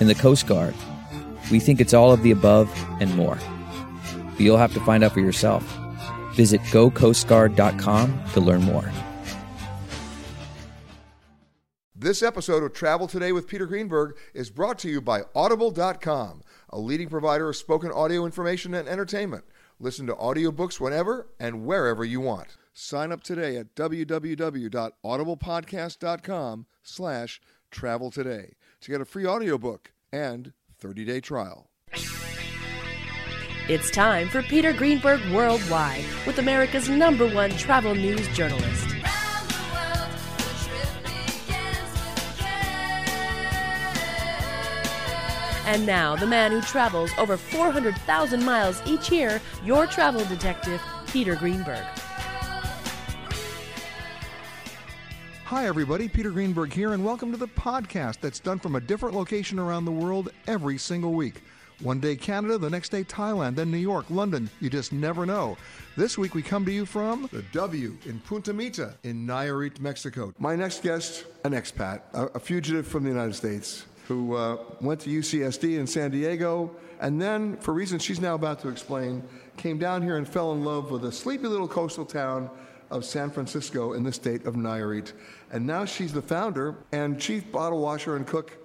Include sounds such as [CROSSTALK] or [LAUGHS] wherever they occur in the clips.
In the Coast Guard, we think it's all of the above and more. But you'll have to find out for yourself. Visit gocoastguard.com to learn more. This episode of Travel Today with Peter Greenberg is brought to you by Audible.com, a leading provider of spoken audio information and entertainment. Listen to audiobooks whenever and wherever you want. Sign up today at www.audiblepodcast.com slash travel today to get a free audiobook and 30-day trial. It's time for Peter Greenberg Worldwide with America's number one travel news journalist. And now, the man who travels over 400,000 miles each year, your travel detective, Peter Greenberg. Hi, everybody. Peter Greenberg here, and welcome to the podcast that's done from a different location around the world every single week. One day Canada, the next day Thailand, then New York, London. You just never know. This week we come to you from the W in Punta Mita in Nayarit, Mexico. My next guest, an expat, a, a fugitive from the United States who uh, went to UCSD in San Diego, and then, for reasons she's now about to explain, came down here and fell in love with a sleepy little coastal town of San Francisco in the state of Nayarit. And now she's the founder and chief bottle washer and cook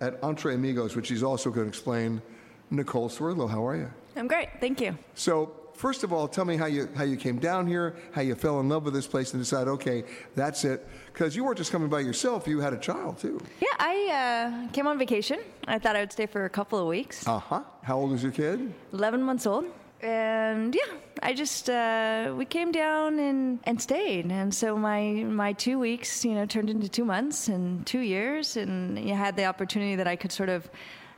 at Entre Amigos, which she's also going to explain. Nicole Swerdlow, how are you? I'm great, thank you. So, first of all, tell me how you how you came down here, how you fell in love with this place, and decided, okay, that's it. Because you weren't just coming by yourself; you had a child too. Yeah, I uh, came on vacation. I thought I would stay for a couple of weeks. Uh huh. How old is your kid? 11 months old. And yeah, I just uh, we came down and, and stayed, and so my my two weeks, you know, turned into two months and two years, and had the opportunity that I could sort of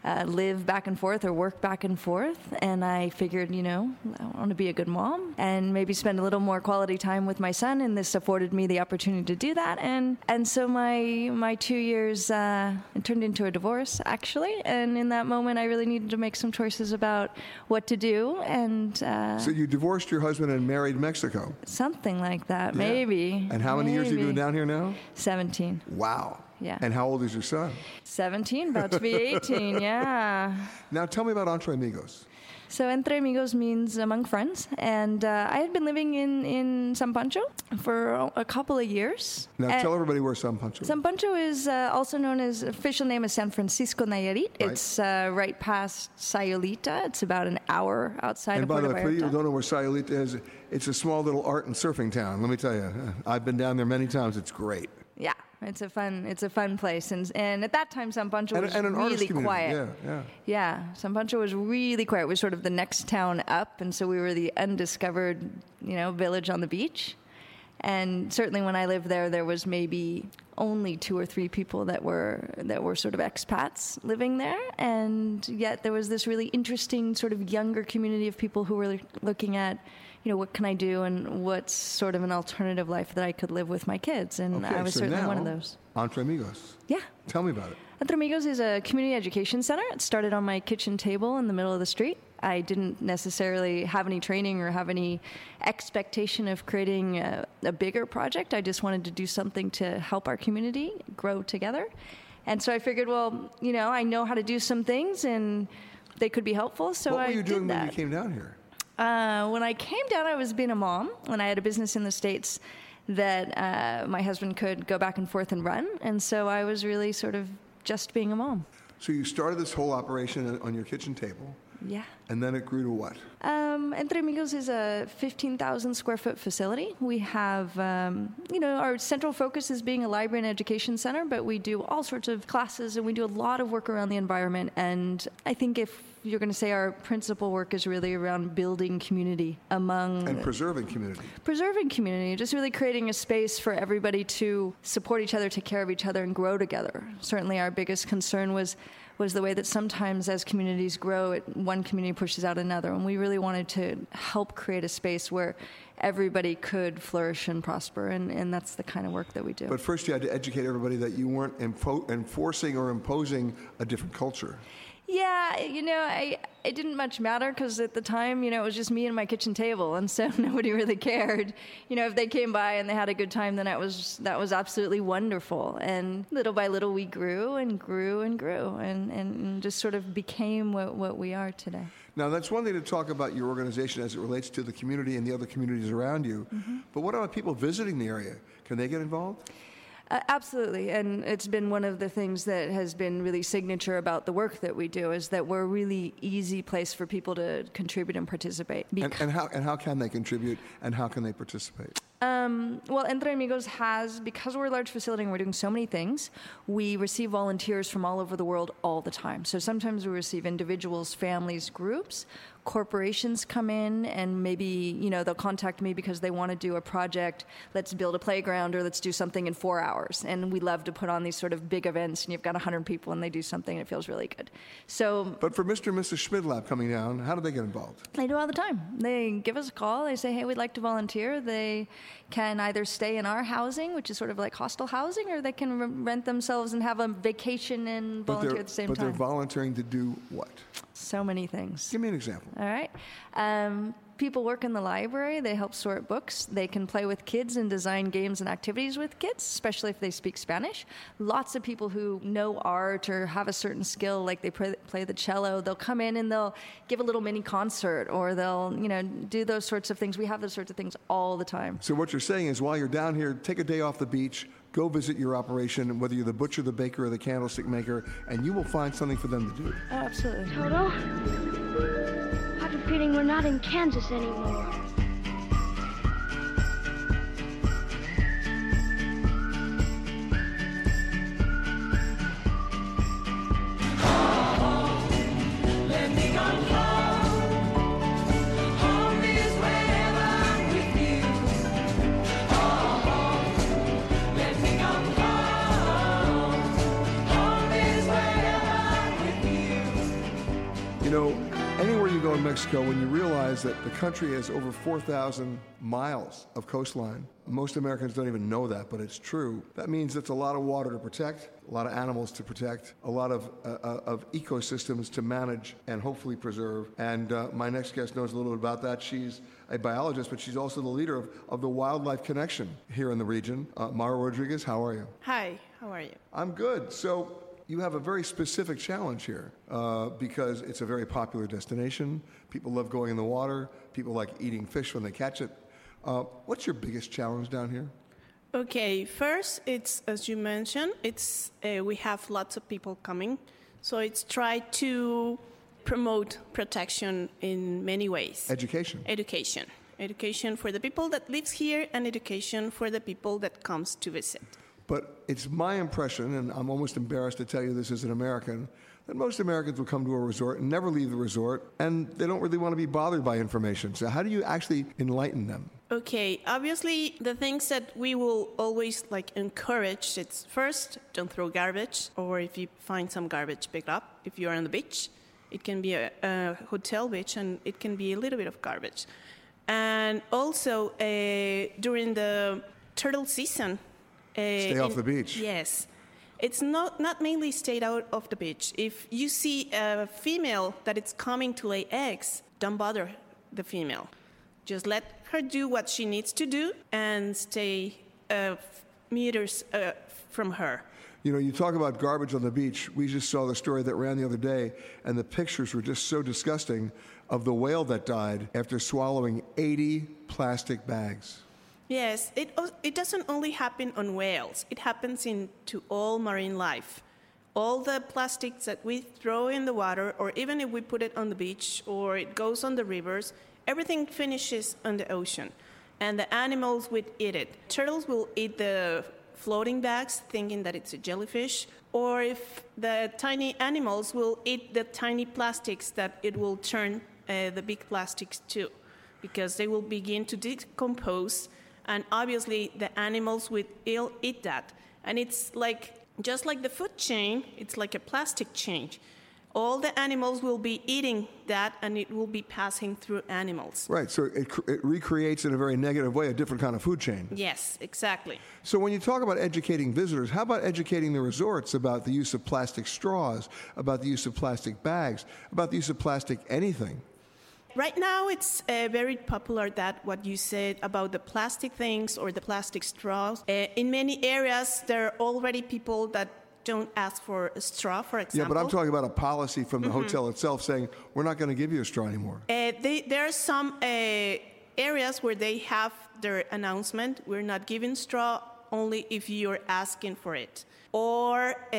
uh, live back and forth or work back and forth. And I figured, you know, I want to be a good mom and maybe spend a little more quality time with my son. And this afforded me the opportunity to do that. And and so my my two years uh, turned into a divorce actually. And in that moment, I really needed to make some choices about what to do. And uh, So you divorced your husband and married Mexico. something like that, maybe. And how many years have you been down here now? 17. Wow. Yeah. And how old is your son? 17, about to be [LAUGHS] 18, yeah. Now tell me about Entre Amigos. So Entre Amigos means among friends, and uh, I had been living in, in San Pancho for a- couple of years. Now And tell everybody where San Pancho is. San Pancho is uh, also known as official name is San Francisco Nayarit. It's uh, right past Sayulita. It's about an hour outside. And of by the way, for you who don't know where Sayulita is, it's a small little art and surfing town. Let me tell you, I've been down there many times. It's great. Yeah, it's a fun it's a fun place, and and at that time San Pancho And, was and an really quiet. Yeah, yeah. Yeah, San Pancho was really quiet. It was sort of the next town up, and so we were the undiscovered, you know, village on the beach. And certainly, when I lived there, there was maybe only two or three people that were that were sort of expats living there, and yet there was this really interesting sort of younger community of people who were looking at, you know, what can I do and what's sort of an alternative life that I could live with my kids, and Okay, I was so certainly now, one of those. Entre Amigos. Yeah. Tell me about it. Entre Amigos is a community education center. It started on my kitchen table in the middle of the street. I didn't necessarily have any training or have any expectation of creating a, a bigger project. I just wanted to do something to help our community grow together. And so I figured, well, you know, I know how to do some things and they could be helpful. So what I were you did doing when you came down here? Uh, when I came down, I was being a mom. When I had a business in the States that uh, my husband could go back and forth and run. And so I was really sort of just being a mom. So you started this whole operation on your kitchen table, Yeah. and then it grew to what? Um, Entre Amigos is a 15,000 square foot facility. We have, um, you know, our central focus is being a library and education center, but we do all sorts of classes and we do a lot of work around the environment. And I think if you're going to say our principal work is really around building community among And preserving community. preserving community, just really creating a space for everybody to support each other, take care of each other, and grow together. Certainly, our biggest concern was was the way that sometimes as communities grow, it, one community pushes out another, and we really wanted to help create a space where everybody could flourish and prosper, and, and that's the kind of work that we do. But first, you had to educate everybody that you weren't info- enforcing or imposing a different culture. Yeah, you know, I it didn't much matter because at the time, you know, it was just me and my kitchen table, and so [LAUGHS] nobody really cared. You know, if they came by and they had a good time, then that was that was absolutely wonderful. And little by little, we grew and grew and grew, and and just sort of became what what we are today. Now, that's one thing to talk about your organization as it relates to the community and the other communities around you. Mm-hmm. But what about people visiting the area? Can they get involved? Uh, absolutely, and it's been one of the things that has been really signature about the work that we do is that we're a really easy place for people to contribute and participate. And, and, how, and how can they contribute and how can they participate? Um, well, Entre Amigos has, because we're a large facility and we're doing so many things, we receive volunteers from all over the world all the time. So sometimes we receive individuals, families, groups. Corporations come in and maybe, you know, they'll contact me because they want to do a project. Let's build a playground or let's do something in four hours. And we love to put on these sort of big events and you've got 100 people and they do something and it feels really good. So But for Mr. and Mrs. Schmidlap coming down, how do they get involved? they do all the time. They give us a call. They say, hey, we'd like to volunteer. They can either stay in our housing, which is sort of like hostel housing, or they can rent themselves and have a vacation and But volunteer at the same time. but they're volunteering to do what? So many things. Give me an example. All right. Um, people work in the library. They help sort books. They can play with kids and design games and activities with kids, especially if they speak Spanish. Lots of people who know art or have a certain skill, like they play, play the cello, they'll come in and they'll give a little mini concert or they'll, you know, do those sorts of things. We have those sorts of things all the time. So what you're saying is while you're down here, take a day off the beach, go visit your operation, whether you're the butcher, the baker, or the candlestick maker, and you will find something for them to do. Absolutely. Toto? I have a feeling we're not in Kansas anymore. In Mexico, when you realize that the country has over 4,000 miles of coastline, most Americans don't even know that, but it's true. That means it's a lot of water to protect, a lot of animals to protect, a lot of, uh, uh, of ecosystems to manage and hopefully preserve. And uh, my next guest knows a little bit about that. She's a biologist, but she's also the leader of, of the Wildlife Connection here in the region. Uh, Maru Rodriguez, how are you? Hi, how are you? I'm good. So you have a very specific challenge here uh, because it's a very popular destination. People love going in the water. People like eating fish when they catch it. Uh, what's your biggest challenge down here? Okay, first, it's as you mentioned, it's uh, we have lots of people coming, so it's try to promote protection in many ways. Education. education, education for the people that lives here, and education for the people that comes to visit. But it's my impression, and I'm almost embarrassed to tell you this as an American, that most Americans will come to a resort and never leave the resort, and they don't really want to be bothered by information. So, how do you actually enlighten them? Okay, obviously the things that we will always like encourage it's first don't throw garbage or if you find some garbage pick it up if you're on the beach. It can be a, a hotel beach and it can be a little bit of garbage. And also uh, during the turtle season Stay off the beach. Yes. It's not, not mainly stay out of the beach. If you see a female that it's coming to lay eggs, don't bother the female. Just let her do what she needs to do and stay uh, meters uh, from her. You know, you talk about garbage on the beach. We just saw the story that ran the other day, and the pictures were just so disgusting of the whale that died after swallowing 80 plastic bags. Yes, it, it doesn't only happen on whales, it happens in to all marine life. All the plastics that we throw in the water, or even if we put it on the beach or it goes on the rivers, everything finishes on the ocean. And the animals would eat it. Turtles will eat the floating bags thinking that it's a jellyfish, or if the tiny animals will eat the tiny plastics that it will turn uh, the big plastics to, because they will begin to decompose, and obviously the animals will eat that. And it's like just like the food chain, it's like a plastic chain. All the animals will be eating that, and it will be passing through animals. Right, so it, it recreates in a very negative way a different kind of food chain. Yes, exactly. So when you talk about educating visitors, how about educating the resorts about the use of plastic straws, about the use of plastic bags, about the use of plastic anything? Right now, it's uh, very popular that what you said about the plastic things or the plastic straws. Uh, in many areas, there are already people that don't ask for a straw, for example. Yeah, but I'm talking about a policy from the hotel itself saying we're not going to give you a straw anymore. Uh, they, there are some uh, areas where they have their announcement we're not giving straw only if you're asking for it. Or uh,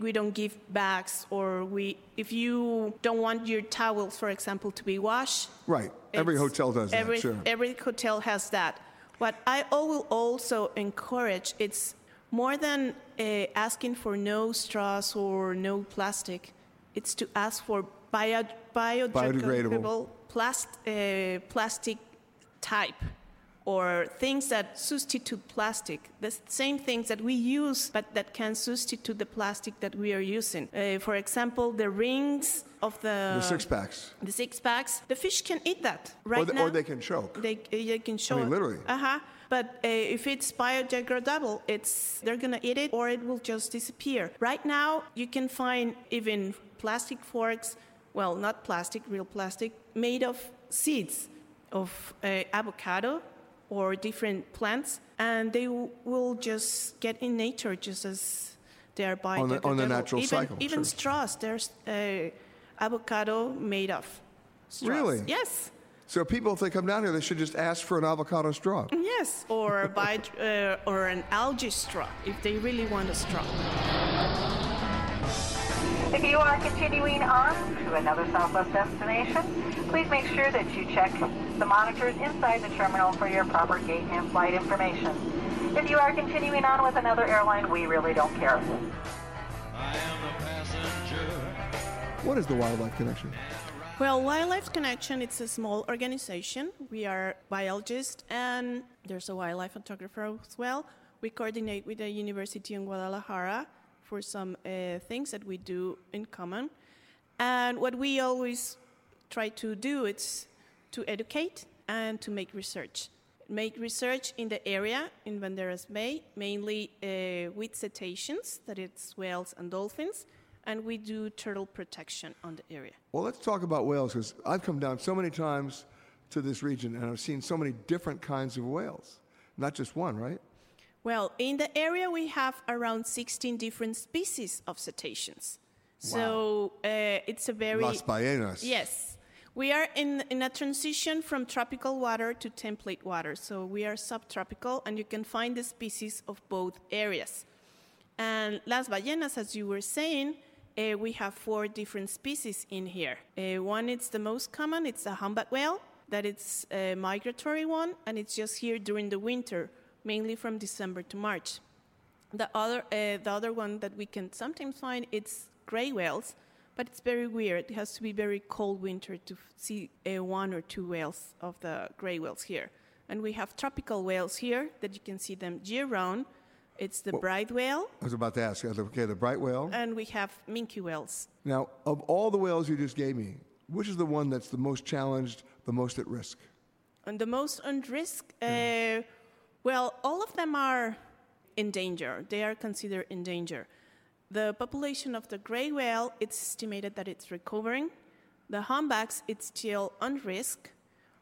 we don't give bags, or we, if you don't want your towels, for example, to be washed. Right. Every hotel does that, sure. Every hotel has that. What I will also encourage, it's more than uh, asking for no straws or no plastic, it's to ask for bio, biodegradable plast, uh, plastic type or things that substitute plastic. The same things that we use but that can substitute the plastic that we are using. Uh, for example, the rings of the, The six packs. the six packs, the fish can eat that right or, they, now. or they can choke. They, they can show. mean, literally. Uh huh. But uh, if it's biodegradable, it's they're gonna eat it or it will just disappear. Right now, you can find even plastic forks. Well, not plastic, real plastic, made of seeds of uh, avocado or different plants, and they w- will just get in nature just as they are biodegradable. On the- on the natural even, cycle, Even sure. straws. There's uh, avocado made of. Straws. Really? Yes. So people, if they come down here, they should just ask for an avocado straw. Yes, or buy [LAUGHS] uh, or an algae straw if they really want a straw. If you are continuing on to another Southwest destination, please make sure that you check the monitors inside the terminal for your proper gate and flight information. If you are continuing on with another airline, we really don't care. I am a passenger. What is the Wildlife Connection? Well, Wildlife Connection, it's a small organization. We are biologists and there's a wildlife photographer as well. We coordinate with the University in Guadalajara for some uh, things that we do in common. And what we always try to do is to educate and to make research. Make research in the area in Banderas Bay, mainly uh, with cetaceans, that it's whales and dolphins, and we do turtle protection on the area. Well, let's talk about whales because I've come down so many times to this region and I've seen so many different kinds of whales. Not just one, right? Well, in the area we have around 16 different species of cetaceans. Wow. So uh, it's a very Las ballenas. yes. We are in in a transition from tropical water to template water. So we are subtropical, and you can find the species of both areas. And Las Ballenas, as you were saying, uh, we have four different species in here. Uh, one is the most common, it's the humpback whale, that it's a migratory one, and it's just here during the winter, mainly from December to March. The other, uh, the other one that we can sometimes find, it's gray whales, but it's very weird. It has to be very cold winter to see uh, one or two whales of the gray whales here. And we have tropical whales here that you can see them year round. It's the bright whale, I was about to ask. Okay, the bright whale. and we have minke whales. Now, of all the whales you just gave me, which is the one that's the most challenged, the most at risk? And the most at risk, uh, well, all of them are in danger. They are considered in danger. The population of the gray whale, it's estimated that it's recovering. The humpbacks, it's still on risk.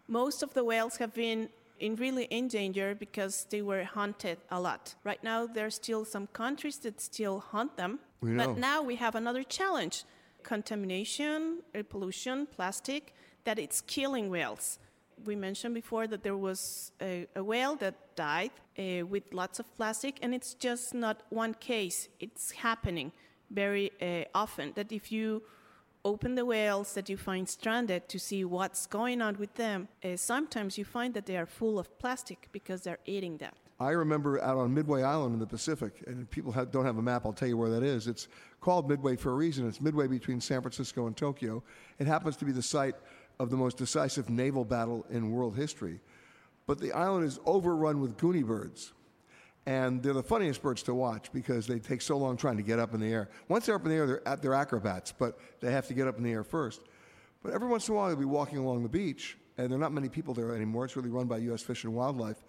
Most of the whales have been in really in danger because they were hunted a lot. Right now, there are still some countries that still hunt them. We know. But now we have another challenge contamination, air pollution, plastic, that it's killing whales. We mentioned before that there was a, a whale that died uh, with lots of plastic, and it's just not one case. It's happening very uh, often that if you open the whales that you find stranded to see what's going on with them, uh, sometimes you find that they are full of plastic because they're eating that. I remember out on Midway Island in the Pacific, and people have, don't have a map, I'll tell you where that is. It's called Midway for a reason. It's midway between San Francisco and Tokyo. It happens to be the site of the most decisive naval battle in world history. But the island is overrun with gooney birds. And they're the funniest birds to watch because they take so long trying to get up in the air. Once they're up in the air, they're, at, they're acrobats, but they have to get up in the air first. But every once in a while, you'll be walking along the beach, and there are not many people there anymore. It's really run by U.S. Fish and Wildlife.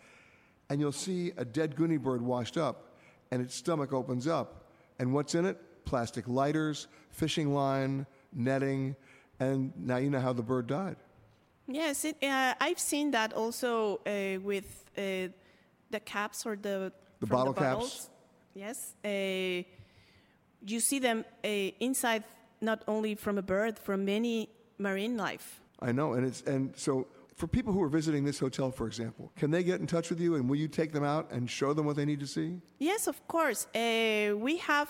And you'll see a dead gooney bird washed up, and its stomach opens up. And what's in it? Plastic lighters, fishing line, netting, and now you know how the bird died. Yes, it, uh, I've seen that also uh, with uh, the caps or the The bottle caps? bottles. Yes, uh, you see them uh, inside not only from a bird, from many marine life. I know, and it's and so for people who are visiting this hotel, for example, can they get in touch with you, and will you take them out and show them what they need to see? Yes, of course. Uh, we have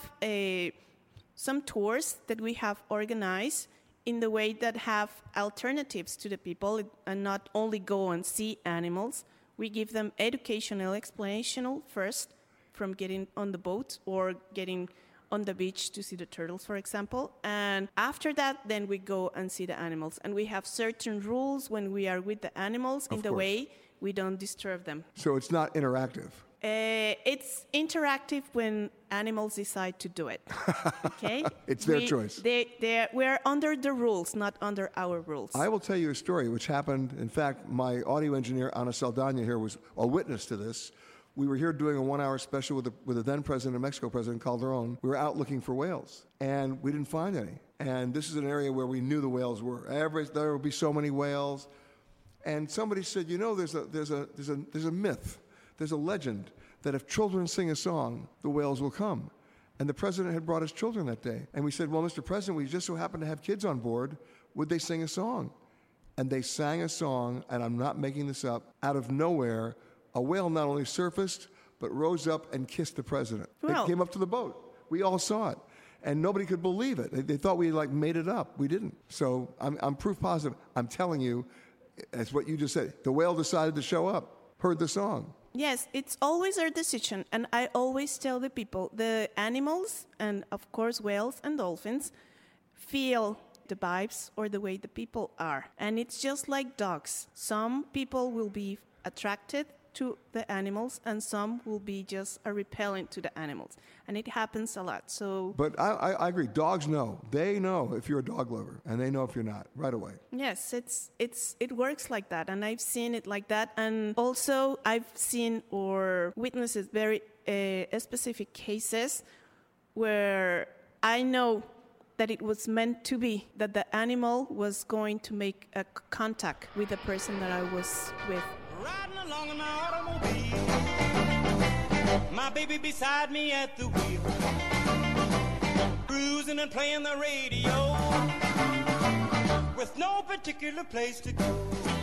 some tours that we have organized in the way that have alternatives to the people and not only go and see animals. We give them educational, explanational first from getting on the boat or getting on the beach to see the turtles, for example. And after that, then we go and see the animals. And we have certain rules when we are with the animals in the course. way we don't disturb them. So it's not interactive. Uh, it's interactive when animals decide to do it. Okay, [LAUGHS] It's their We- choice. They, they, we're under the rules, not under our rules. I will tell you a story which happened. In fact, my audio engineer, Ana Saldana, here was a witness to this. We were here doing a one hour special with the, with the then president of Mexico, President Calderon. We were out looking for whales, and we didn't find any. And this is an area where we knew the whales were. Every, there would be so many whales. And somebody said, you know, there's a, there's, a, there's, a, there's a myth, there's a legend that if children sing a song, the whales will come. And the president had brought his children that day. And we said, well, Mr. President, we just so happen to have kids on board. Would they sing a song? And they sang a song, and I'm not making this up, out of nowhere, a whale not only surfaced, but rose up and kissed the president. It came up to the boat. We all saw it. And nobody could believe it. They, they thought we like made it up. We didn't. So I'm, I'm proof positive. I'm telling you, it's what you just said. The whale decided to show up, heard the song. Yes, it's always our decision, and I always tell the people the animals, and of course, whales and dolphins, feel the vibes or the way the people are. And it's just like dogs. Some people will be attracted to the animals, and some will be just a repellent to the animals. And it happens a lot. So, But I, I, I agree. Dogs know. They know if you're a dog lover, and they know if you're not right away. Yes, it's it's it works like that, and I've seen it like that, and also I've seen or witnessed very uh, specific cases where I know that it was meant to be that the animal was going to make a contact with the person that I was with. Riding along in my automobile. My baby beside me at the wheel. Cruising and playing the radio. With no particular place to go.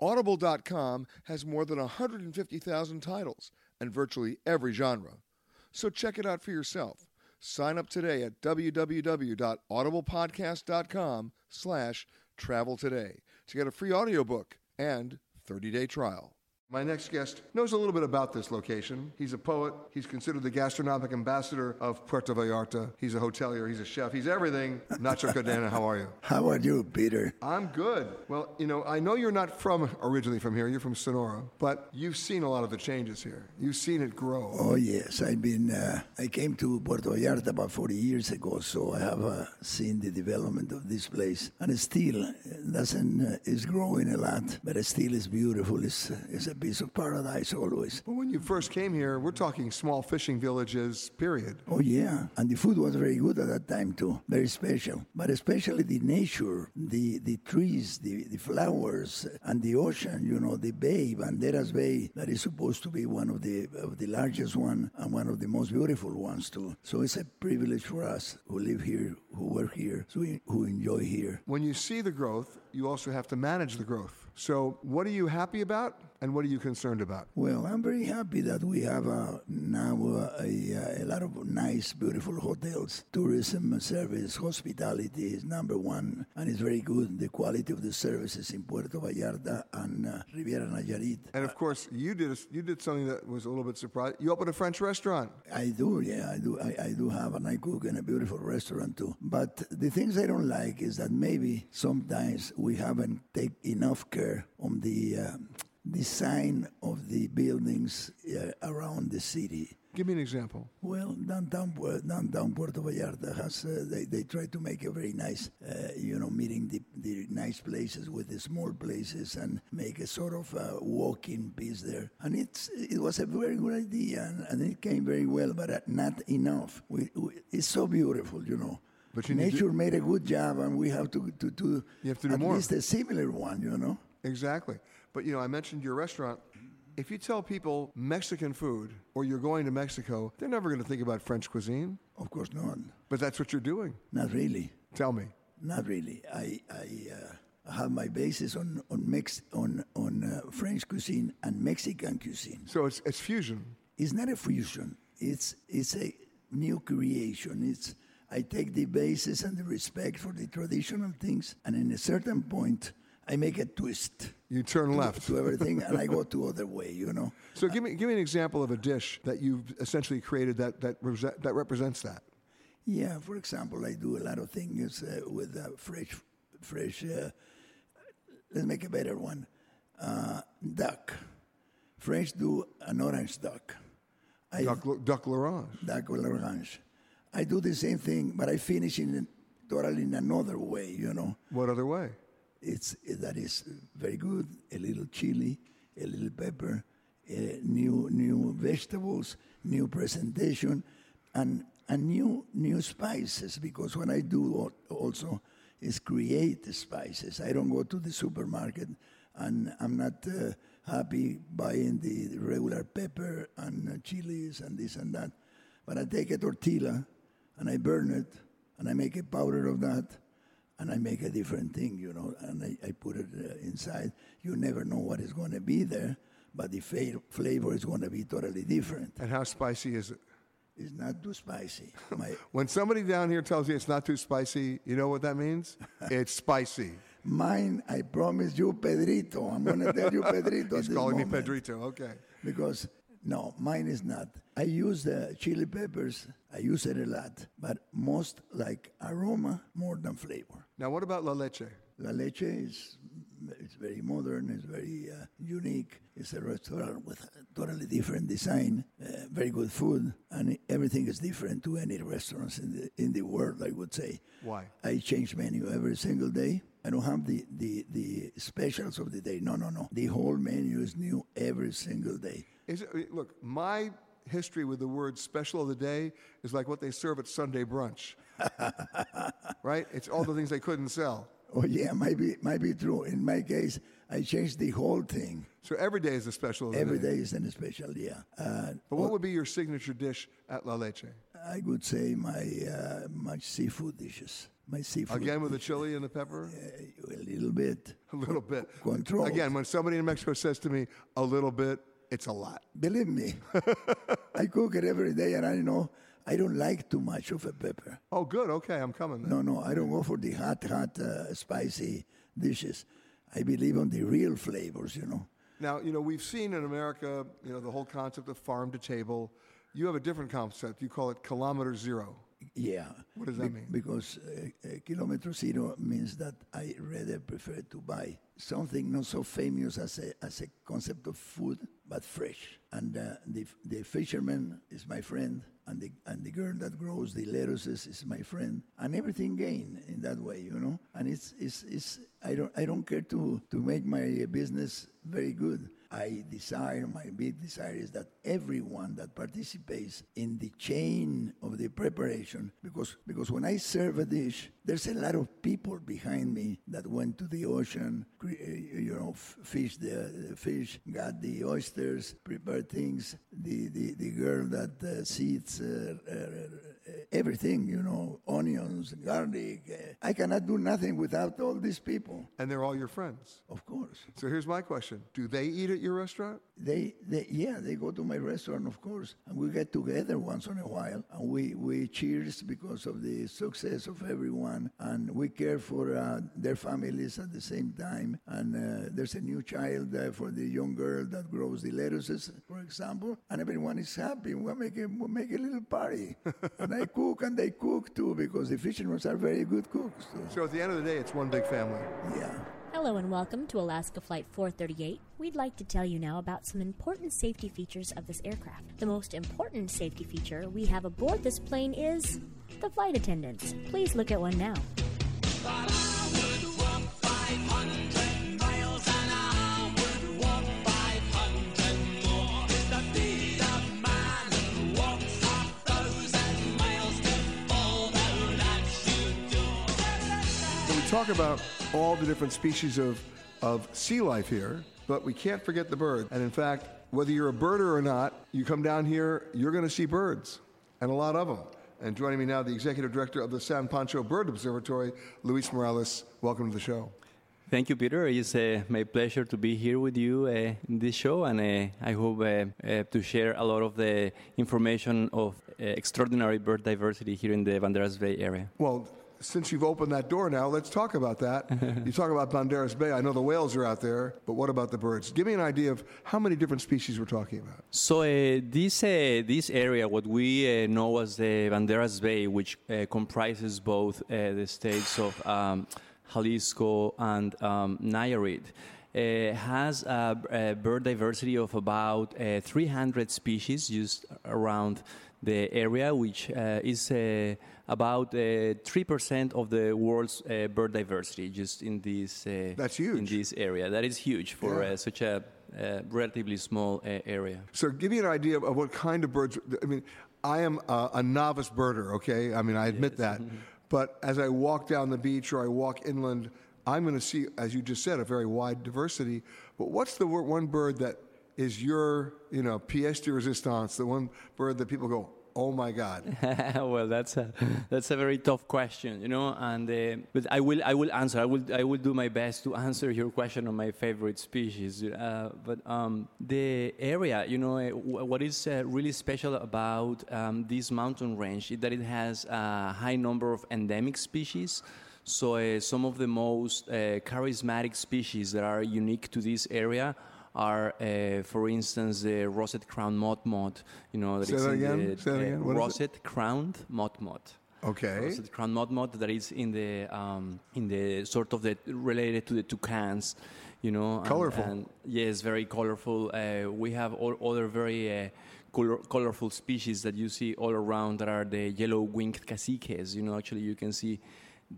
Audible.com has more than 150,000 titles and virtually every genre. So check it out for yourself. Sign up today at www.audiblepodcast.com slash travel today to get a free audiobook and 30-day trial. My next guest knows a little bit about this location. He's a poet. He's considered the gastronomic ambassador of Puerto Vallarta. He's a hotelier. He's a chef. He's everything. [LAUGHS] Nacho Cadena, how are you? How are you, Peter? I'm good. Well, you know, I know you're not from originally from here. You're from Sonora, but you've seen a lot of the changes here. You've seen it grow. Oh yes, I've been. Uh, I came to Puerto Vallarta about 40 years ago, so I have uh, seen the development of this place, and it still doesn't. Uh, is growing a lot, but it still is beautiful. It's, uh, it's a piece of paradise always. But when when you first came here, we're talking small fishing villages, period. Oh yeah, and the food was very good at that time too, very special. But especially the nature, the the trees, the, the flowers, and the ocean. You know, the bay, Banderas Bay, that is supposed to be one of the of the largest one and one of the most beautiful ones too. So it's a privilege for us who live here, who work here, so we, who enjoy here. When you see the growth, you also have to manage the growth. So, what are you happy about and what are you concerned about? Well, I'm very happy that we have uh, now uh, a, a lot of nice, beautiful hotels. Tourism service, hospitality is number one, and it's very good. The quality of the services in Puerto Vallarta and uh, Riviera Nayarit. And of course, you did a, you did something that was a little bit surprising. You opened a French restaurant. I do, yeah, I do. I, I do have, and I cook in a beautiful restaurant too. But the things I don't like is that maybe sometimes we haven't take enough care on the uh, design of the buildings uh, around the city. Give me an example. Well, downtown, downtown Puerto Vallarta has uh, they, they try to make a very nice, uh, you know, meeting the, the nice places with the small places and make a sort of uh, walking piece there. And it's it was a very good idea and, and it came very well, but uh, not enough. We, we, it's so beautiful, you know. But need to- nature made a good job, and we have to to, to You have to do at more. least a similar one, you know. Exactly. But you know, I mentioned your restaurant. If you tell people Mexican food or you're going to Mexico, they're never going to think about French cuisine. Of course not. But that's what you're doing. Not really. Tell me. Not really. I I uh, have my basis on on Mex on on uh, French cuisine and Mexican cuisine. So it's it's fusion. It's not a fusion. It's it's a new creation. It's I take the basis and the respect for the traditional things, and in a certain point, I make a twist. You turn to- left. to everything, and I go to other way. You know. So give me give me an example of a dish that you've essentially created that that that represents that. Yeah, for example, I do a lot of things uh, with uh, fresh, fresh. Uh, let's make a better one. Uh, duck. French do an orange duck. I, Duck, duck l'orange. duck with orange. I do the same thing, but I finish in totally in another way. You know, What other way? It's that is very good. A little chili, a little pepper, uh, new new vegetables, new presentation, and and new new spices. Because when I do also is create spices. I don't go to the supermarket, and I'm not uh, happy buying the, the regular pepper and uh, chilies and this and that. But I take a tortilla and I burn it, and I make a powder of that and I make a different thing, you know, and I, I put it uh, inside. You never know what is going to be there, but the fa- flavor is going to be totally different. And how spicy is it? It's not too spicy. [LAUGHS] My, When somebody down here tells you it's not too spicy, you know what that means? [LAUGHS] it's spicy. mine, I promise you, Pedrito. I'm going to tell you, Pedrito. [LAUGHS] He's calling me. Pedrito. Okay. Because, no, mine is not. I use the chili peppers. I use it a lot, but most like aroma more than flavor. Now, what about la leche? La Leche is it's very modern, it's very uh, unique. It's a restaurant with a totally different design, uh, very good food, and everything is different to any restaurants in the in the world. I would say. Why? I change menu every single day. I don't have the, the, the specials of the day. No, no, no. The whole menu is new every single day. Is it, look, my history with the word special of the day is like what they serve at Sunday brunch. [LAUGHS] right? It's all the things they couldn't sell. Oh yeah, might be might be true. In my case, I changed the whole thing. So every day is a special Every day. day is an special, yeah. Uh, But what would be your signature dish at La Leche? I would say my uh, my seafood dishes. My seafood. Again with the chili and the pepper? a little bit. [LAUGHS] A little bit. Control. Again, when somebody in Mexico says to me, a little bit, it's a lot. Believe me, [LAUGHS] I cook it every day, and I know I don't like too much of a pepper. Oh, good. Okay, I'm coming then. No, no, I don't go for the hot, hot, uh, spicy dishes. I believe on the real flavors, you know. Now, you know, we've seen in America, you know, the whole concept of farm to table. You have a different concept. You call it kilometer zero. Yeah. What does that Be- mean? Because uh, uh, kilometer zero means that I rather prefer to buy something not so famous as a, as a concept of food, but fresh. And uh, the, the fisherman is my friend, and the, and the girl that grows the lettuces is my friend, and everything gain in that way, you know. And it's, it's, it's I, don't, I don't care to, to make my business very good. I desire, my big desire is that everyone that participates in the chain of the preparation, because, because when I serve a dish, there's a lot of people behind me that went to the ocean, uh, you know, fish the, the fish, got the oysters, prepared things, the, the, the girl that uh, uh, uh, everything, you know, onions, garlic. Uh, I cannot do nothing without all these people. And they're all your friends. Of course. So here's my question Do they eat at your restaurant? They, they, yeah, they go to my restaurant, of course, and we get together once in a while, and we, we cheers because of the success of everyone, and we care for uh, their families at the same time. And uh, there's a new child uh, for the young girl that grows the lettuces, for example, and everyone is happy. We make a, we make a little party, and I [LAUGHS] cook, and they cook too, because the fishermen are very good cooks. Too. So at the end of the day, it's one big family. Yeah. Hello and welcome to Alaska Flight 438. We'd like to tell you now about some important safety features of this aircraft. The most important safety feature we have aboard this plane is the flight attendants. Please look at one now. Talk about all the different species of, of sea life here, but we can't forget the bird. And in fact, whether you're a birder or not, you come down here, you're going to see birds, and a lot of them. And joining me now, the executive director of the San Pancho Bird Observatory, Luis Morales. Welcome to the show. Thank you, Peter. It's uh, my pleasure to be here with you uh, in this show, and uh, I hope uh, uh, to share a lot of the information of uh, extraordinary bird diversity here in the Banderas Bay area. Well, since you've opened that door now, let's talk about that. [LAUGHS] you talk about Banderas Bay. I know the whales are out there, but what about the birds? Give me an idea of how many different species we're talking about. So uh, this uh, this area, what we uh, know as the Banderas Bay, which uh, comprises both uh, the states of um, Jalisco and um, Nayarit, uh, has a, a bird diversity of about uh, 300 species just around the area, which uh, is uh, about uh, three percent of the world's uh, bird diversity, just in this. Uh, That's huge. In this area, that is huge for Yeah. uh, such a uh, relatively small uh, area. So, give me an idea of, what kind of birds. I mean, I am a, a novice birder, okay? I mean, I admit that. But as I walk down the beach or I walk inland, I'm going to see, as you just said, a very wide diversity. But what's the one bird that is your, you know, pièce de résistance, the one bird that people go, oh my God? [LAUGHS] well, that's a that's a very tough question, you know. And uh, but I will I will answer. I will I will do my best to answer your question on my favorite species. Uh, but um, the area, you know, uh, what is uh, really special about um, this mountain range is that it has a high number of endemic species. So uh, some of the most uh, charismatic species that are unique to this area are, uh, for instance, the russet crowned motmot. You know, Say is that again? the Say that again. What russet crowned motmot. Okay. Russet crowned motmot that is in the um, in the sort of the related to the toucans. You know, and- Colorful. And, yes, very colorful. Uh, we have all other very. Uh, color, colorful species that you see all around that are the yellow winged caciques. You know, actually, you can see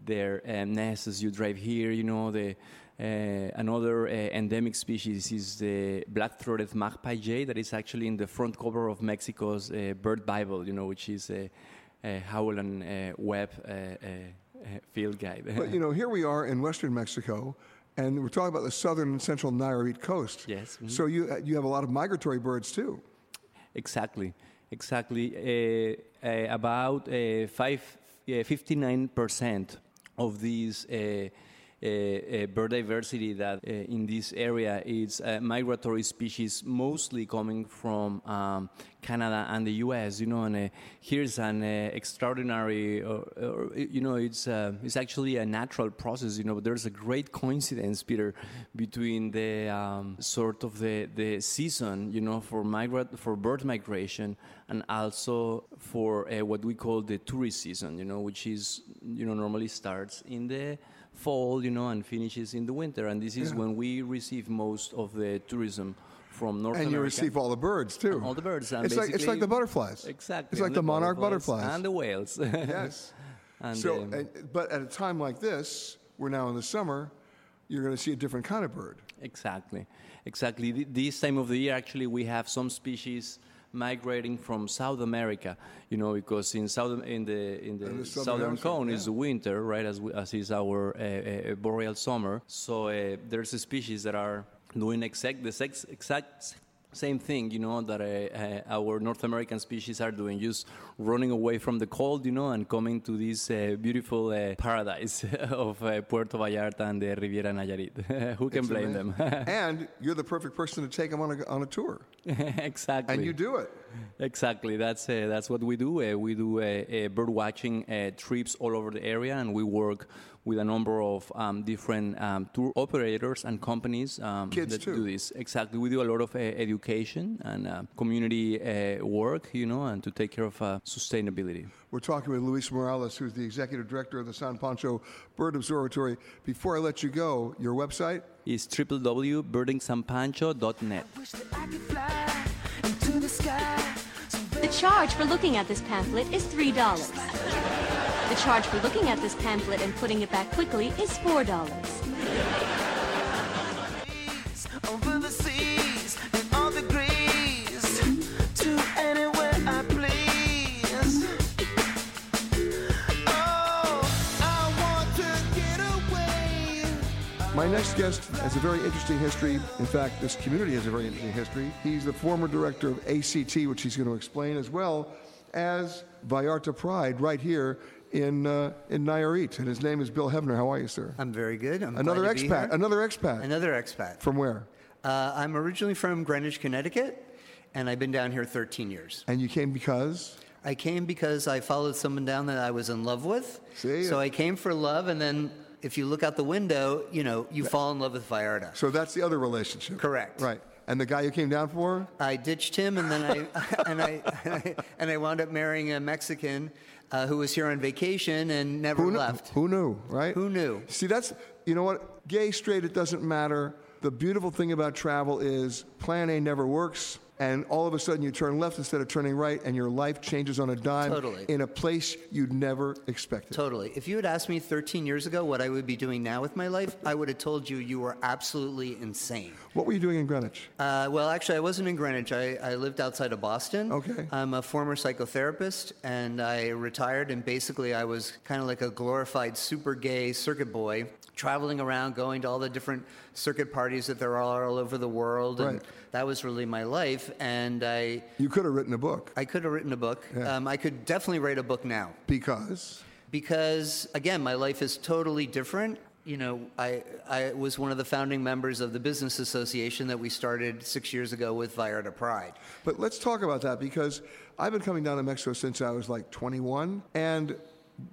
their um, nests as you drive here. You know, the uh, another uh, endemic species is the black-throated magpie jay that is actually in the front cover of Mexico's uh, Bird Bible. You know, which is a, a Howell and uh, Webb uh, uh, uh, field guide. but, you know, here we are in western Mexico, and we're talking about the southern and central Nayarit coast. Yes. mhm. So you, uh, you have a lot of migratory birds, too. Exactly, exactly. Uh, uh, about uh, five, uh, 59% of these uh, uh, bird diversity that uh, in this area is migratory species, mostly coming from um, Canada and the U.S. You know, and here's an extraordinary. You know, it's it's actually a natural process. You know, there's a great coincidence, Peter, between the um, sort of the the season. You know, for migrate for bird migration and also for uh, what we call the tourist season. You know, which is you know normally starts in the fall, you know, and finishes in the winter. And this is Yeah. when we receive most of the tourism from North America. and you receive all the birds too. all the birds. And it's like it's like the butterflies. Exactly. It's like and the, monarch butterflies. and the whales. [LAUGHS] yes. [LAUGHS] And, so, um, and, but at a time like this, we're now in the summer. You're going to see a different kind of bird. Exactly, exactly. Th- This time of the year, actually, we have some species migrating from South America. You know, because in south in the in the, In the southern southern cone yeah. is winter, right? As we, as is our uh, uh, boreal summer. So uh, there's species that are doing exact the sex, exact same thing, you know, that uh, uh, our North American species are doing, just running away from the cold, you know, and coming to this uh, beautiful uh, paradise [LAUGHS] of uh, Puerto Vallarta and the Riviera Nayarit. [LAUGHS] Who can blame them? [LAUGHS] and you're the perfect person to take them on a, on a tour. exactly. And you do it. Exactly. That's uh, that's what we do. Uh, we do bird watching uh, trips all over the area, and we work with a number of um, different um, tour operators and companies um, Kids that too. do this. Exactly. We do a lot of uh, education and uh, community uh, work, you know, and to take care of uh, sustainability. We're talking with Luis Morales, who's the executive director of the San Pancho Bird Observatory. Before I let you go, your website? Is www.birdingsanpancho.net. The charge for looking at this pamphlet is $3. The charge for looking at this pamphlet and putting it back quickly is $4. Over the seas and all the degrees to anywhere I please. Oh, I want to get away. My next guest has a very interesting history. In fact, this community has a very interesting history. He's the former director of ACT, which he's going to explain, as well as Vallarta Pride right here in uh, in Nayarit. And his name is Bill Hebner. How are you, sir? I'm very good. I'm another glad to be expat. Another expat. Another expat. From where? Uh, I'm originally from Greenwich, Connecticut, and I've been down here 13 years. And you came because? I came because I followed someone down that I was in love with. See? So I came for love, and then if you look out the window, you know, you fall in love with Vallarta. So that's the other relationship. Correct. Right. And the guy you came down for? I ditched him, and then I [LAUGHS] and I and [LAUGHS] I and I wound up marrying a Mexican uh, who was here on vacation and never Who, kn- left. who knew, right? Who knew? See, that's, you know what? Gay, straight, it doesn't matter. The beautiful thing about travel is plan A never works. And all of a sudden you turn left instead of turning right, and your life changes on a dime Totally. in a place you'd never expected. Totally. If you had asked me 13 years ago what I would be doing now with my life, I would have told you you were absolutely insane. What were you doing in Greenwich? Uh, well, actually, I wasn't in Greenwich. I, I lived outside of Boston. Okay. I'm a former psychotherapist, and I retired, and basically, I was kind of like a glorified super gay circuit boy, traveling around, going to all the different circuit parties that there are all over the world. And Right. That was really my life. And I. You could have written a book. I could have written a book. Yeah. Um, I could definitely write a book now. Because? Because, again, my life is totally different. You know, I, I was one of the founding members of the Business Association that we started six years ago with Vallarta Pride. But let's talk about that because I've been coming down to Mexico since I was like 21, and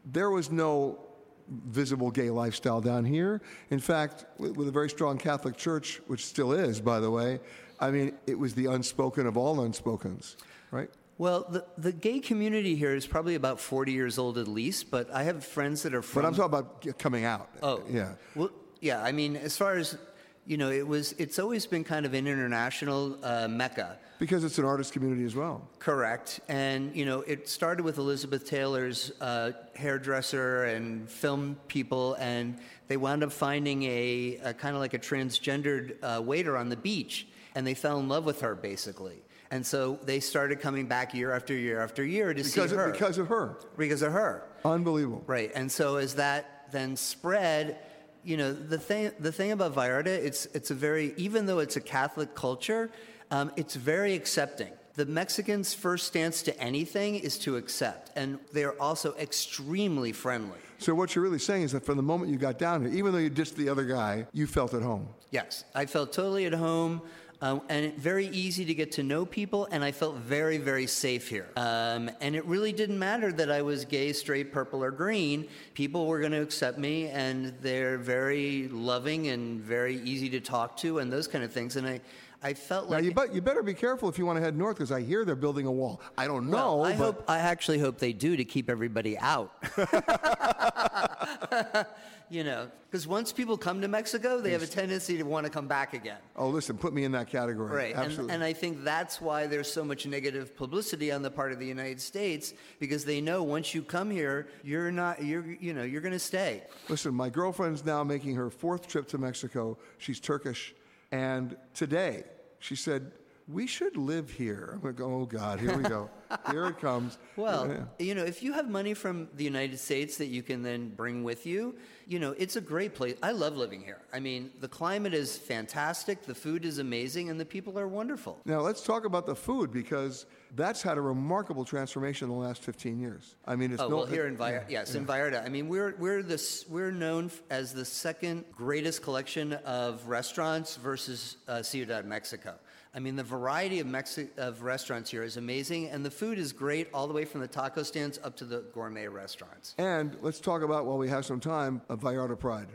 there was no visible gay lifestyle down here. In fact, with, with a very strong Catholic church, which still is, by the way, I mean, it was the unspoken of all unspokens, right? Well, the, the gay community here is probably about 40 years old at least, but I have friends that are from. But I'm talking about coming out. Oh, yeah. Well, yeah. I mean, as far as you know, it was. It's always been kind of an international uh, mecca. Because it's an artist community as well. Correct. And, you know, it started with Elizabeth Taylor's uh, hairdresser and film people, and they wound up finding a, a kind of like a transgendered uh, waiter on the beach, and they fell in love with her, basically. And so they started coming back year after year after year to Because see of, her. because of her. because of her. Unbelievable. Right. And so as that then spread, you know, the thing the thing about Vallarta, it's it's a very even though it's a Catholic culture, um, it's very accepting. The Mexicans' first stance to anything is to accept, and they are also extremely friendly. So what you're really saying is that from the moment you got down here, even though you ditched the other guy, you felt at home. Yes, I felt totally at home. Um, and very easy to get to know people, and I felt very, very safe here. Um, and it really didn't matter that I was gay, straight, purple, or green. People were going to accept me, and they're very loving and very easy to talk to, and those kind of things. And I, I felt Now like you, but you better be careful if you want to head north because I hear they're building a wall. I don't know. Well, I but hope. I actually hope they do to keep everybody out. [LAUGHS] [LAUGHS] you know, because once people come to Mexico, they have a tendency to want to come back again. Oh, listen, put me in that category. Right, and, Absolutely. and I think that's why there's so much negative publicity on the part of the United States because they know once you come here, you're not, you're, you know, you're going to stay. Listen, my girlfriend's now making her fourth trip to Mexico. She's Turkish. And today, she said, We should live here. I'm going to go, Oh, God, here we go. here it comes. [LAUGHS] Well, Yeah. you know, if you have money from the United States that you can then bring with you, you know, it's a great place. I love living here. I mean, the climate is fantastic, the food is amazing, and the people are wonderful. Now, let's talk about the food because that's had a remarkable transformation in the last 15 years. I mean, it's oh no, well, here in Vallarta, yeah, yes, yeah. in Vallarta. I mean, we're we're this we're known as the second greatest collection of restaurants versus uh, Ciudad Mexico. I mean, the variety of Mexi- of restaurants here is amazing, and the food is great, all the way from the taco stands up to the gourmet restaurants. And let's talk about, while we have some time, of Vallarta Pride.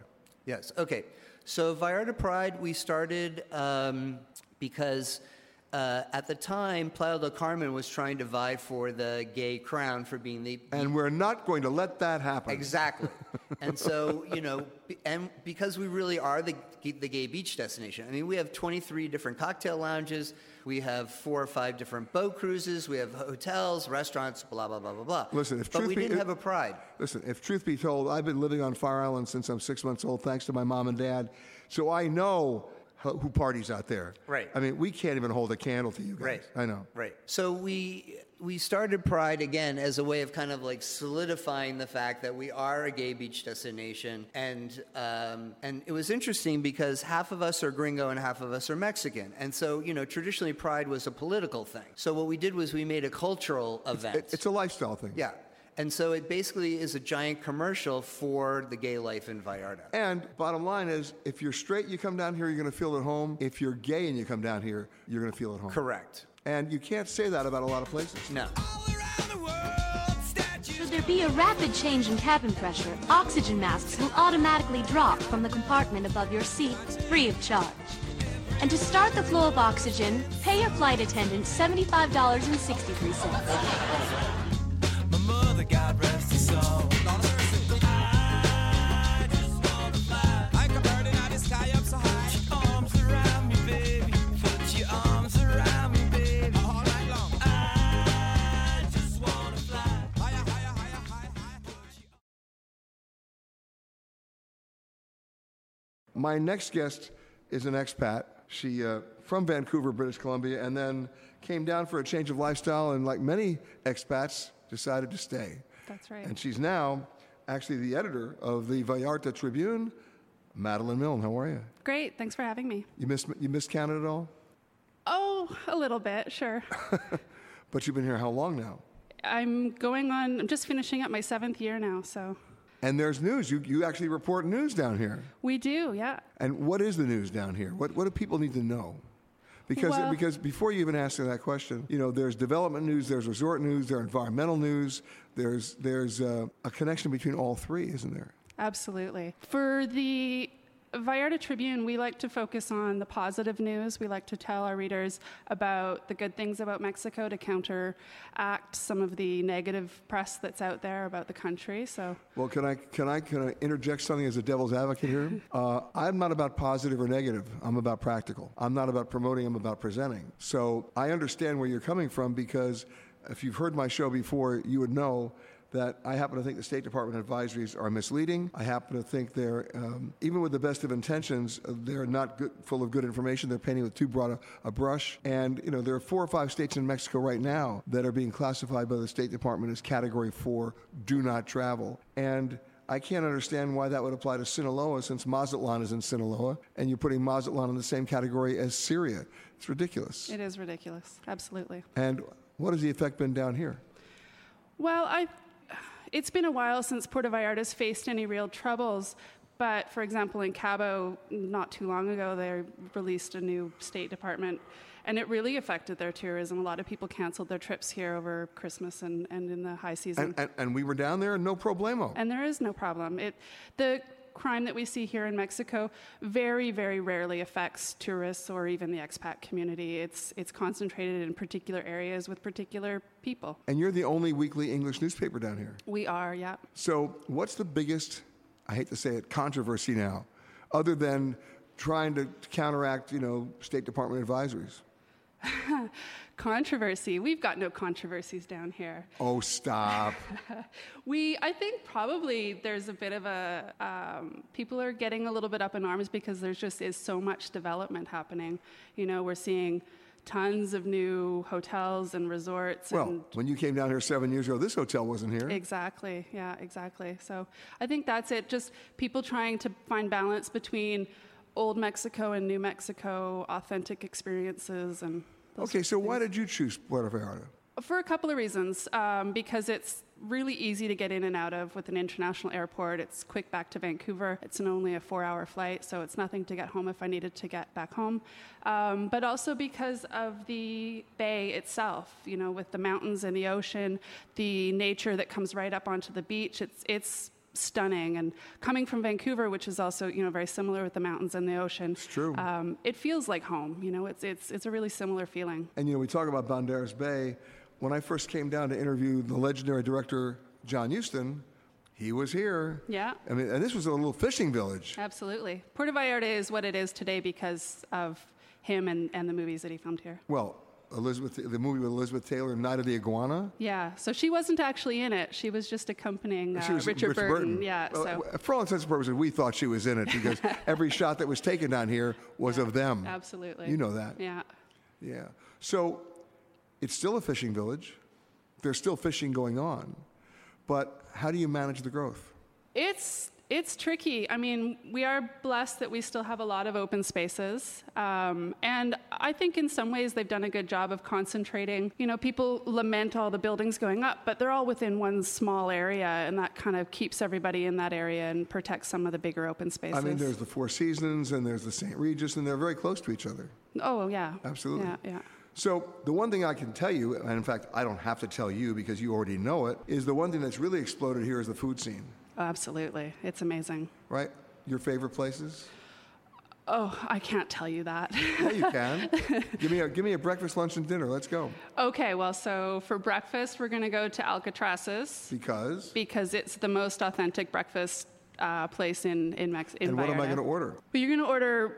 Yes. Okay. So Vallarta Pride, we started um, because uh, at the time, Playa del Carmen was trying to vie for the gay crown for being the And we're not going to let that happen. Exactly. and so, you know, and because we really are the, the gay beach destination, I mean, we have 23 different cocktail lounges, we have four or five different boat cruises, we have hotels, restaurants, blah, blah, blah, blah, blah. Listen, if but we be- didn't have a pride. Listen, if truth be told, I've been living on Fire Island since I'm six months old, thanks to my mom and dad. So I know who parties out there. Right. I mean, we can't even hold a candle to you guys. Right. I know. Right. So we we started Pride again as a way of kind of like solidifying the fact that we are a gay beach destination, and um, and it was interesting because half of us are Gringo and half of us are Mexican, and so you know traditionally Pride was a political thing. So what we did was we made a cultural event. It- it's a lifestyle thing. yeah. And so it basically is a giant commercial for the gay life in Vallarta. And bottom line is, if you're straight, you come down here, you're going to feel at home. If you're gay and you come down here, you're going to feel at home. Correct. And you can't say that about a lot of places. No. Should there be a rapid change in cabin pressure, oxygen masks will automatically drop from the compartment above your seat, free of charge. And to start the flow of oxygen, pay your flight attendant $75.63. My next guest is an expat. She uh, from Vancouver, British Columbia, and then came down for a change of lifestyle, and like many expats, decided to stay. That's right. And she's now actually the editor of the Vallarta Tribune. Madeline Milne, how are you? Great. Thanks for having me. You missed you missed Canada at all? Oh, a little bit, sure. [LAUGHS] [LAUGHS] But you've been here how long now? I'm going on, I'm just finishing up my seventh year now, so And there's news. You you actually report news down here. we do, yeah. And what is the news down here? What what do people need to know? Because Well- because before you even ask that question, you know, there's development news, there's resort news, there's environmental news, there's there's uh, a connection between all three, isn't there? Absolutely. For the Vallarta Tribune, we like to focus on the positive news. We like to tell our readers about the good things about Mexico to counteract some of the negative press that's out there about the country. So, Well, can I can I can I interject something as a devil's advocate here? [LAUGHS] Uh, I'm not about positive or negative. I'm about practical. I'm not about promoting. I'm about presenting. So I understand where you're coming from because if you've heard my show before, you would know that I happen to think the State Department advisories are misleading. I happen to think they're, um, even with the best of intentions, uh, they're not good, full of good information. They're painting with too broad a, a brush. And, you know, there are four or five states in Mexico right now that are being classified by the State Department as Category 4, do not travel. And I can't understand why that would apply to Sinaloa since Mazatlan is in Sinaloa, and you're putting Mazatlan in the same category as Syria. It's ridiculous. it is ridiculous. Absolutely. And what has the effect been down here? Well, I, it's been a while since Puerto Vallarta's faced any real troubles. But for example, in Cabo, not too long ago, they released a new State Department, and it really affected their tourism. A lot of people canceled their trips here over Christmas and, and in the high season. And, and, and we were down there, and no problemo. And there is no problem. It, the crime that we see here in Mexico very, very rarely affects tourists or even the expat community. It's, it's concentrated in particular areas with particular people. And you're the only weekly English newspaper down here. We are, yeah. So, what's the biggest, I hate to say it, controversy now, other than trying to counteract, you know, State Department advisories? [LAUGHS] controversy. We've got no controversies down here. Oh, stop. [LAUGHS] we, I think probably there's a bit of a, um, people are getting a little bit up in arms because there's just is so much development happening. You know, we're seeing tons of new hotels and resorts. Well, and when you came down here seven years ago, this hotel wasn't here. Exactly. Yeah, exactly. So I think that's it. Just people trying to find balance between old Mexico and New Mexico, authentic experiences, and Okay, so why did you choose Puerto Vallarta? for a couple of reasons. Um, because it's really easy to get in and out of with an international airport. It's quick back to Vancouver. It's an only a four-hour flight, so it's nothing to get home if I needed to get back home. Um, but also because of the bay itself, you know, with the mountains and the ocean, the nature that comes right up onto the beach. It's it's stunning. And coming from Vancouver, which is also you know very similar with the mountains and the ocean, it's true. Um, it feels like home. You know, it's it's it's a really similar feeling. And you know, we talk about Banderas Bay. When I first came down to interview the legendary director John Huston, he was here. Yeah. I mean, and this was a little fishing village. Absolutely. Puerto Vallarta is what it is today because of him and, and the movies that he filmed here. Well, Elizabeth, the movie with Elizabeth Taylor, Night of the Iguana. Yeah, so she wasn't actually in it. She was just accompanying uh, was Richard Rich Burton. Yeah, Well, so for all intents and purposes, we thought she was in it because [LAUGHS] every shot that was taken down here was of them. absolutely. You know that. Yeah. Yeah. So it's still a fishing village. There's still fishing going on. But how do you manage the growth? It's it's tricky. I mean, we are blessed that we still have a lot of open spaces, um, and I think in some ways they've done a good job of concentrating. You know, people lament all the buildings going up, but they're all within one small area, and that kind of keeps everybody in that area and protects some of the bigger open spaces. I mean, there's the Four Seasons and there's the St. Regis, and they're very close to each other. oh yeah, Absolutely. yeah, yeah. So, the one thing I can tell you, and in fact, I don't have to tell you because you already know it, is the one thing that's really exploded here is the food scene, Absolutely, it's amazing. right? Your favorite places? Oh, I can't tell you that. Yeah, you can. [LAUGHS] give me a give me a breakfast, lunch, and dinner. Let's go. Okay, well, so for breakfast, we're going to go to Alcatraz's Because. because it's the most authentic breakfast uh, place in in, Mex- in and what am I going to order? Well, you're going to order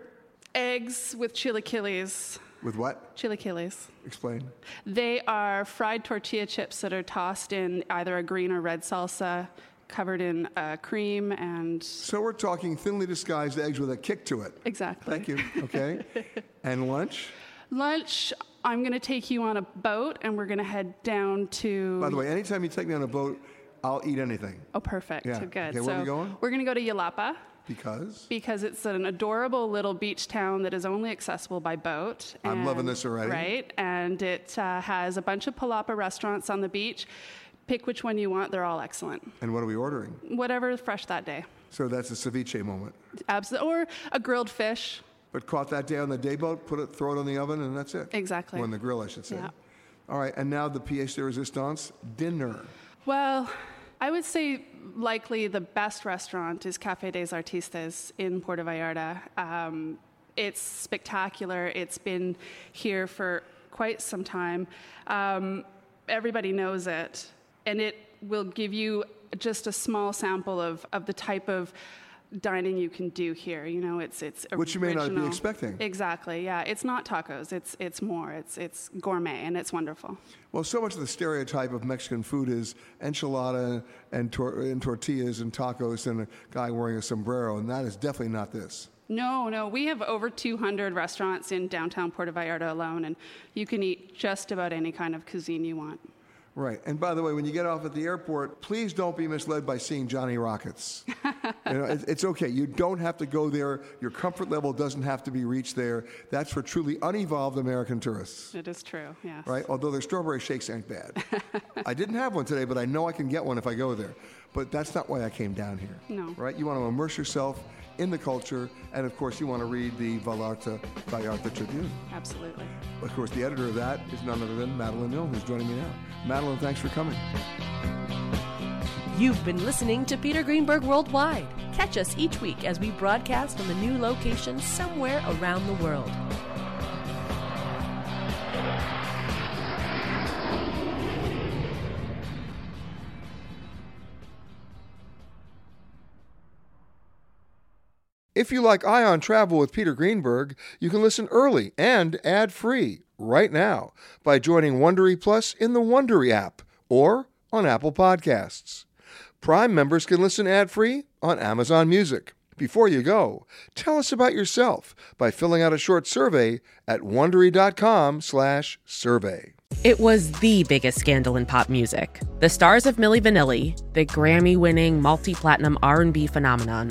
eggs with chilaquiles. With what? Chilaquiles. Explain. They are fried tortilla chips that are tossed in either a green or red salsa, covered in uh, cream and. So we're talking thinly disguised eggs with a kick to it. Exactly. Thank you. Okay. [LAUGHS] and lunch. Lunch, I'm going to take you on a boat and we're going to head down to. By the way, anytime you take me on a boat, I'll eat anything. Oh, perfect. Yeah. Good. Okay, so where are we going? We're going to go to Yelapa. Because because it's an adorable little beach town that is only accessible by boat. I'm loving this already. Right, and it uh, has a bunch of palapa restaurants on the beach. Pick which one you want; they're all excellent. And what are we ordering? Whatever fresh that day, So that's a ceviche moment. Abs- or a grilled fish. But caught that day on the day boat, put it, throw it on the oven, and that's it. Exactly. Or on the grill, I should say. Yeah. All right, and now the pièce de résistance, dinner. Well, I would say likely the best restaurant is Café des Artistes in Puerto Vallarta. Um, it's spectacular. It's been here for quite some time. Um, everybody knows it, and it will give you just a small sample of, of the type of dining you can do here. You know, it's it's original. Which you may not be expecting. Exactly. Yeah, it's not tacos. It's it's more. It's it's gourmet, and it's wonderful. Well, so much of the stereotype of Mexican food is enchilada and, tor- and tortillas and tacos and a guy wearing a sombrero, and that is definitely not this. No, no. We have over 200 restaurants in downtown Puerto Vallarta alone, and you can eat just about any kind of cuisine you want. Right. And by the way, when you get off at the airport, please don't be misled by seeing Johnny Rockets. [LAUGHS] you know, it, it's okay. You don't have to go there. Your comfort level doesn't have to be reached there. That's for truly unevolved American tourists. It is true, yes. Right? Although their strawberry shakes ain't bad. [LAUGHS] I didn't have one today, but I know I can get one if I go there. But that's not why I came down here. No. Right? You want to immerse yourself in the culture, and of course, you want to read the Vallarta Vallarta Tribune. Absolutely. Of course, the editor of that is none other than Madeline Milne, who's joining me now. Madeline, thanks for coming. You've been listening to Peter Greenberg Worldwide. Catch us each week as we broadcast from a new location somewhere around the world. If you like Eye on Travel with Peter Greenberg, you can listen early and ad-free right now by joining Wondery Plus in the Wondery app or on Apple Podcasts. Prime members can listen ad-free on Amazon Music. Before you go, tell us about yourself by filling out a short survey at wondery.com/survey. It was the biggest scandal in pop music. The stars of Milli Vanilli, the Grammy-winning multi-platinum R&B phenomenon,